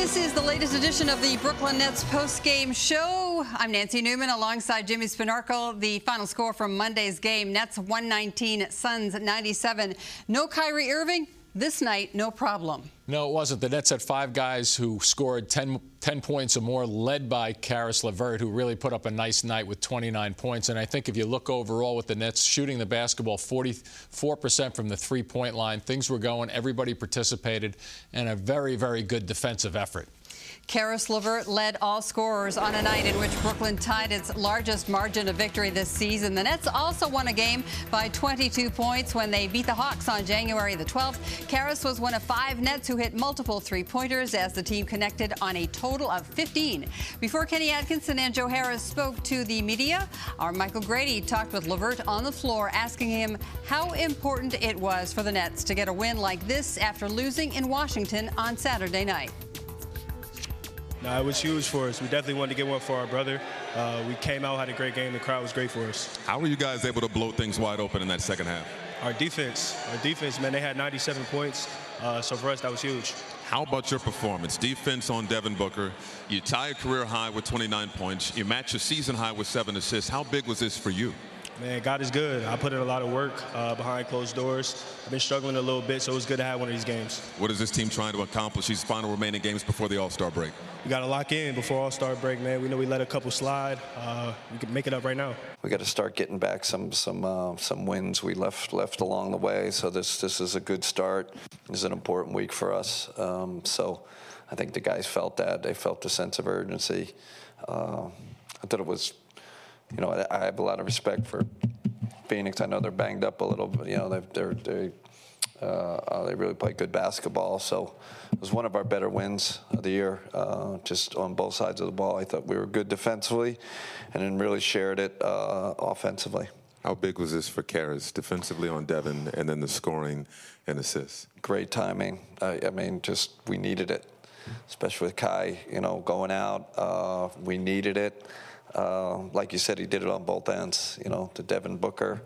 This is the latest edition of the Brooklyn Nets post-game show. I'm Nancy Newman alongside Jimmy Spanarkel. The final score from Monday's game, Nets 119, Suns 97. No Kyrie Irving, this night, no problem. No, it wasn't. The Nets had five guys who scored 10, 10, points or more, led by Caris LeVert, who really put up a nice night with 29 points. And I think if you look overall with the Nets shooting the basketball 44% from the three-point line, things were going, everybody participated, and a very, very good defensive effort. Caris LeVert led all scorers on a night in which Brooklyn tied its largest margin of victory this season. The Nets also won a game by 22 points when they beat the Hawks on January the 12th. Caris was one of five Nets who hit multiple three-pointers as the team connected on a total of 15. Before Kenny Atkinson and Joe Harris spoke to the media, our Michael Grady talked with LeVert on the floor, asking him how important it was for the Nets to get a win like this after losing in Washington on Saturday night. No, it was huge for us. We definitely wanted to get one for our brother. Uh, we came out, had a great game. The crowd was great for us. How were you guys able to blow things wide open in that second half? Our defense. Our defense, man, they had 97 points. Uh, so for us, that was huge. How about your performance? Defense on Devin Booker. You tie a career high with 29 points. You match a season high with seven assists. How big was this for you? Man, God is good. I put in a lot of work uh, behind closed doors. I've been struggling a little bit, so it was good to have one of these games. What is this team trying to accomplish these final remaining games before the All-Star break? We got to lock in before All-Star break, man. We know we let a couple slide. Uh, we can make it up right now. We got to start getting back some some uh, some wins we left left along the way. So this this is a good start. This is an important week for us. Um, so I think the guys felt that. They felt the sense of urgency. Uh, I thought it was, you know, I, have a lot of respect for Phoenix. I know they're banged up a little, but you know they're, they uh, uh, they really play good basketball. So it was one of our better wins of the year, uh, just on both sides of the ball. I thought we were good defensively, and then really shared it uh, offensively. How big was this for Caris defensively on Devin, and then the scoring and assists? Great timing. I, I mean, just we needed it, especially with Kai, you know, going out. Uh, we needed it. Uh, like you said, he did it on both ends. You know, to Devin Booker,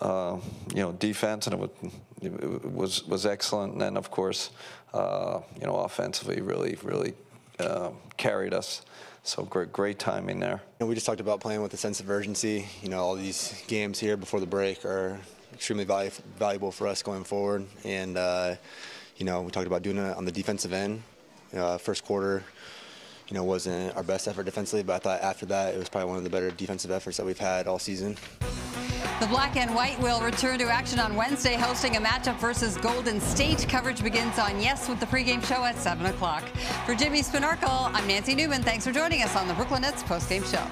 uh, you know, defense, and it was, it was was excellent. And then, of course, uh, you know, offensively, really, really uh, carried us. So great, great timing there. And we just talked about playing with a sense of urgency. You know, all these games here before the break are extremely valu- valuable for us going forward. And uh, you know, we talked about doing it on the defensive end. Uh, first quarter you know, wasn't our best effort defensively, but I thought after that it was probably one of the better defensive efforts that we've had all season. The black and white will return to action on Wednesday, hosting a matchup versus Golden State. Coverage begins on Yes with the pregame show at 7 o'clock. For Jimmy Spanarkel, I'm Nancy Newman. Thanks for joining us on the Brooklyn Nets postgame show.